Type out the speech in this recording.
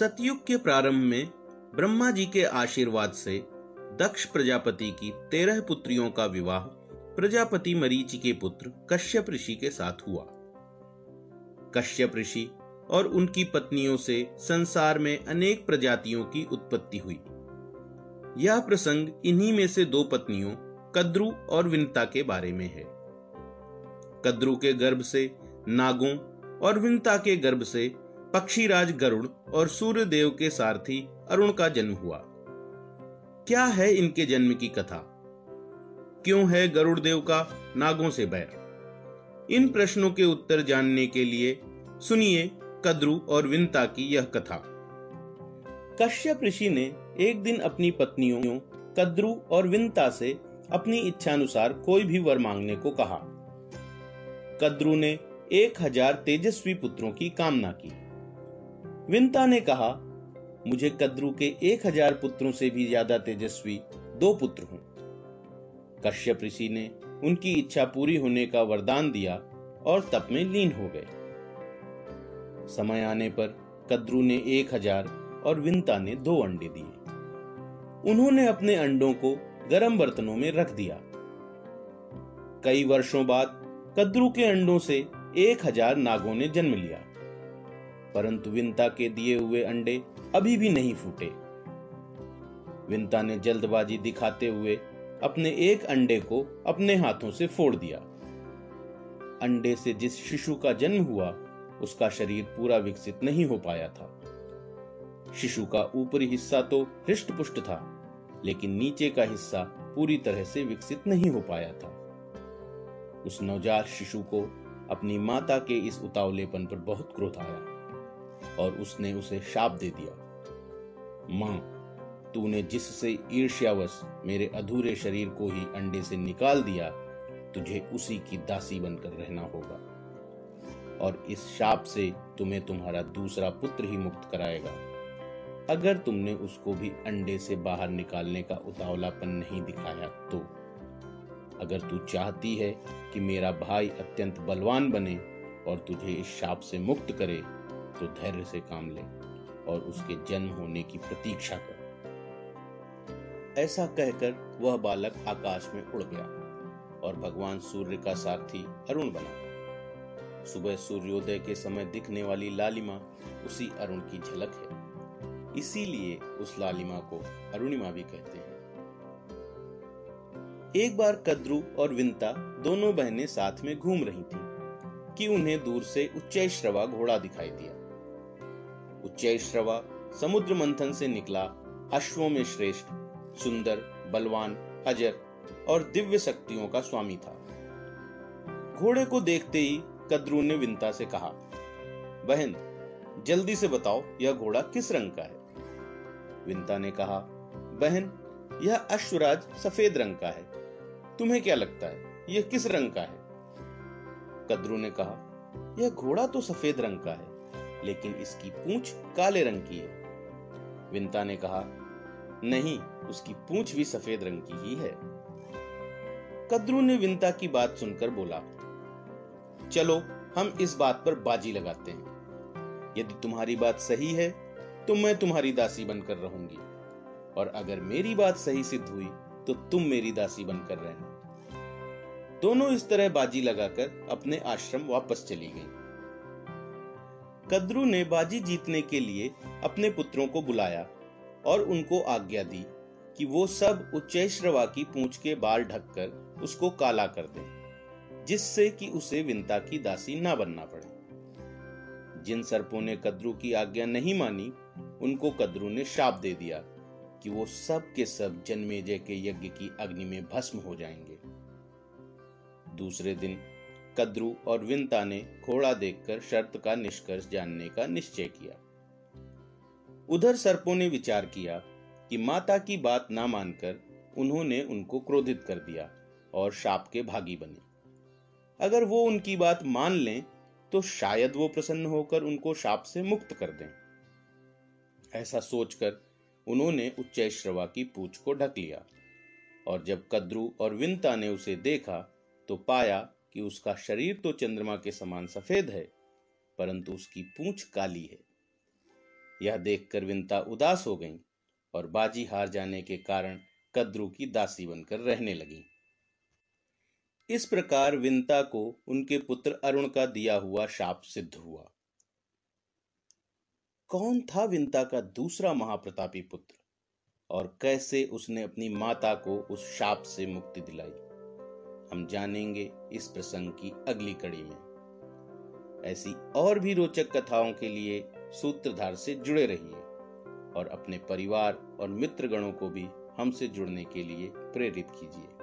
सतयुग के प्रारंभ में ब्रह्मा जी के आशीर्वाद से दक्ष प्रजापति की तेरह पुत्रियों का विवाह प्रजापति मरीचि के पुत्र कश्यप ऋषि के साथ हुआ। कश्यप ऋषि और उनकी पत्नियों से संसार में अनेक प्रजातियों की उत्पत्ति हुई। यह प्रसंग इन्हीं में से दो पत्नियों, कद्रु और विनता के बारे में है। कद्रु के गर्भ से नागों और विनता के गर्भ से पक्षीराज गरुड़ और सूर्य देव के सारथी अरुण का जन्म हुआ। क्या है इनके जन्म की कथा? क्यों है गरुड़ देव का नागों से बैर? इन प्रश्नों के उत्तर जानने के लिए सुनिए कद्रु और विनता की यह कथा। कश्यप ऋषि ने एक दिन अपनी पत्नियों, कद्रु और विनता से अपनी इच्छानुसार कोई भी वर मांगने को कहा। कद्रु ने एक हज़ार तेजस्वी पुत्रों की कामना की। विंता ने कहा, मुझे कद्रु के एक हज़ार पुत्रों से भी ज़्यादा तेजस्वी दो पुत्र हूँ। कश्यप ऋषि ने उनकी इच्छा पूरी होने का वरदान दिया और तप में लीन हो गए। समय आने पर कद्रु ने एक हज़ार और विंता ने दो अंडे दिए। उन्होंने अपने अंडों को गर्म बर्तनों में रख दिया। कई वर्षों बाद कद्रू के अंडों से एक हज़ार नागों ने जन्म लिया। परंतु विंता के दिए हुए अंडे अभी भी नहीं फूटे। विंता ने जल्दबाजी दिखाते हुए अपने एक अंडे को अपने हाथों से फोड़ दिया। अंडे से जिस शिशु का जन्म हुआ, उसका शरीर पूरा विकसित नहीं हो पाया था। शिशु का ऊपरी हिस्सा तो हृष्ट पुष्ट था, लेकिन नीचे का हिस्सा पूरी तरह से विकसित नहीं हो पाया था। उस नवजात शिशु को अपनी माता के इस उतावलेपन पर बहुत क्रोध आया। और उसने उसे शाप दे दिया। माँ, तूने जिससे ईर्ष्यावश मेरे अधूरे शरीर को ही अंडे से निकाल दिया, तुझे उसी की दासी बनकर रहना होगा। और इस शाप से तुम्हें तुम्हारा दूसरा पुत्र ही मुक्त कराएगा। अगर तुमने उसको भी अंडे से बाहर निकालने का उतावलापन नहीं दिखाया तो। अगर तू चाहती है कि मेरा भाई अत्यंत बलवान बने और तुझे इस शाप से मुक्त करे तो धैर्य से काम ले और उसके जन्म होने की प्रतीक्षा कर। ऐसा कहकर वह बालक आकाश में उड़ गया और भगवान सूर्य का सारथी अरुण बना। सुबह सूर्योदय के समय दिखने वाली लालिमा उसी अरुण की झलक है। इसीलिए उस लालिमा को अरुणिमा भी कहते हैं। एक बार कद्रु और विंता दोनों बहनें साथ में घूम रही थीं कि उन्हें दूर से उच्चैश्रवा घोड़ा दिखाई दिया। उच्चैश्रवा समुद्र मंथन से निकला अश्वों में श्रेष्ठ, सुंदर, बलवान, अजर और दिव्य शक्तियों का स्वामी था। घोड़े को देखते ही कद्रु ने विंता से कहा, बहन, जल्दी से बताओ, यह घोड़ा किस रंग का है? विंता ने कहा, बहन, यह अश्वराज सफ़ेद रंग का है। तुम्हें क्या लगता है, यह किस रंग का है? कद्रू ने कहा, यह घोड़ा तो सफ़ेद रंग का है। लेकिन इसकी पूंछ काले रंग की है। विंता ने कहा, नहीं, उसकी पूंछ भी सफ़ेद रंग की ही है। कद्रू ने विंता की बात सुनकर बोला, चलो, हम इस बात पर बाजी लगाते हैं। यदि तुम्हारी बात सही है तो मैं तुम्हारी दासी बनकर रहूँगी। और अगर मेरी बात सही सिद्ध हुई तो तुम मेरी दासी बनकर रहना। दोनों इस तरह बाजी लगाकर अपने आश्रम वापस चली गई। कद्रू ने बाजी जीतने के लिए अपने पुत्रों को बुलाया और उनको आज्ञा दी कि वो सब उच्चैश्रवा की पूंछ के बाल ढककर उसको काला कर दें, जिससे कि उसे विंता की दासी ना बनना पड़े। जिन सर्पों ने कद्रू की आज्ञा नहीं मानी, उनको कद्रू ने शाप दे दिया कि वो सब के सब जन्मेजय के यज्ञ की अग्नि में भस्म हो जाएँगे। दूसरे दिन कद्रु और विंता ने घोड़ा देखकर शर्त का निष्कर्ष जानने का निश्चय किया। उधर सर्पों ने विचार किया कि माता की बात ना मानकर उन्होंने उनको क्रोधित कर दिया और शाप के भागी बने। अगर वो उनकी बात मान लें तो शायद वो प्रसन्न होकर उनको शाप से मुक्त कर दें। ऐसा सोचकर उन्होंने उच्च उच्चैश्रवा की पूछ को ढक लिया और जब कद्रु और विंता ने उसे देखा तो पाया कि उसका शरीर तो चंद्रमा के समान सफ़ेद है, परंतु उसकी पूंछ काली है। यह देखकर विंता उदास हो गई और बाजी हार जाने के कारण कद्रू की दासी बनकर रहने लगी। इस प्रकार विंता को उनके पुत्र अरुण का दिया हुआ शाप सिद्ध हुआ। कौन था विंता का दूसरा महाप्रतापी पुत्र? और कैसे उसने अपनी माता को उस शाप से मुक्ति दिलाई? हम जानेंगे इस प्रसंग की अगली कड़ी में। ऐसी और भी रोचक कथाओं के लिए सूत्रधार से जुड़े रहिए और अपने परिवार और मित्रगणों को भी हमसे जुड़ने के लिए प्रेरित कीजिए।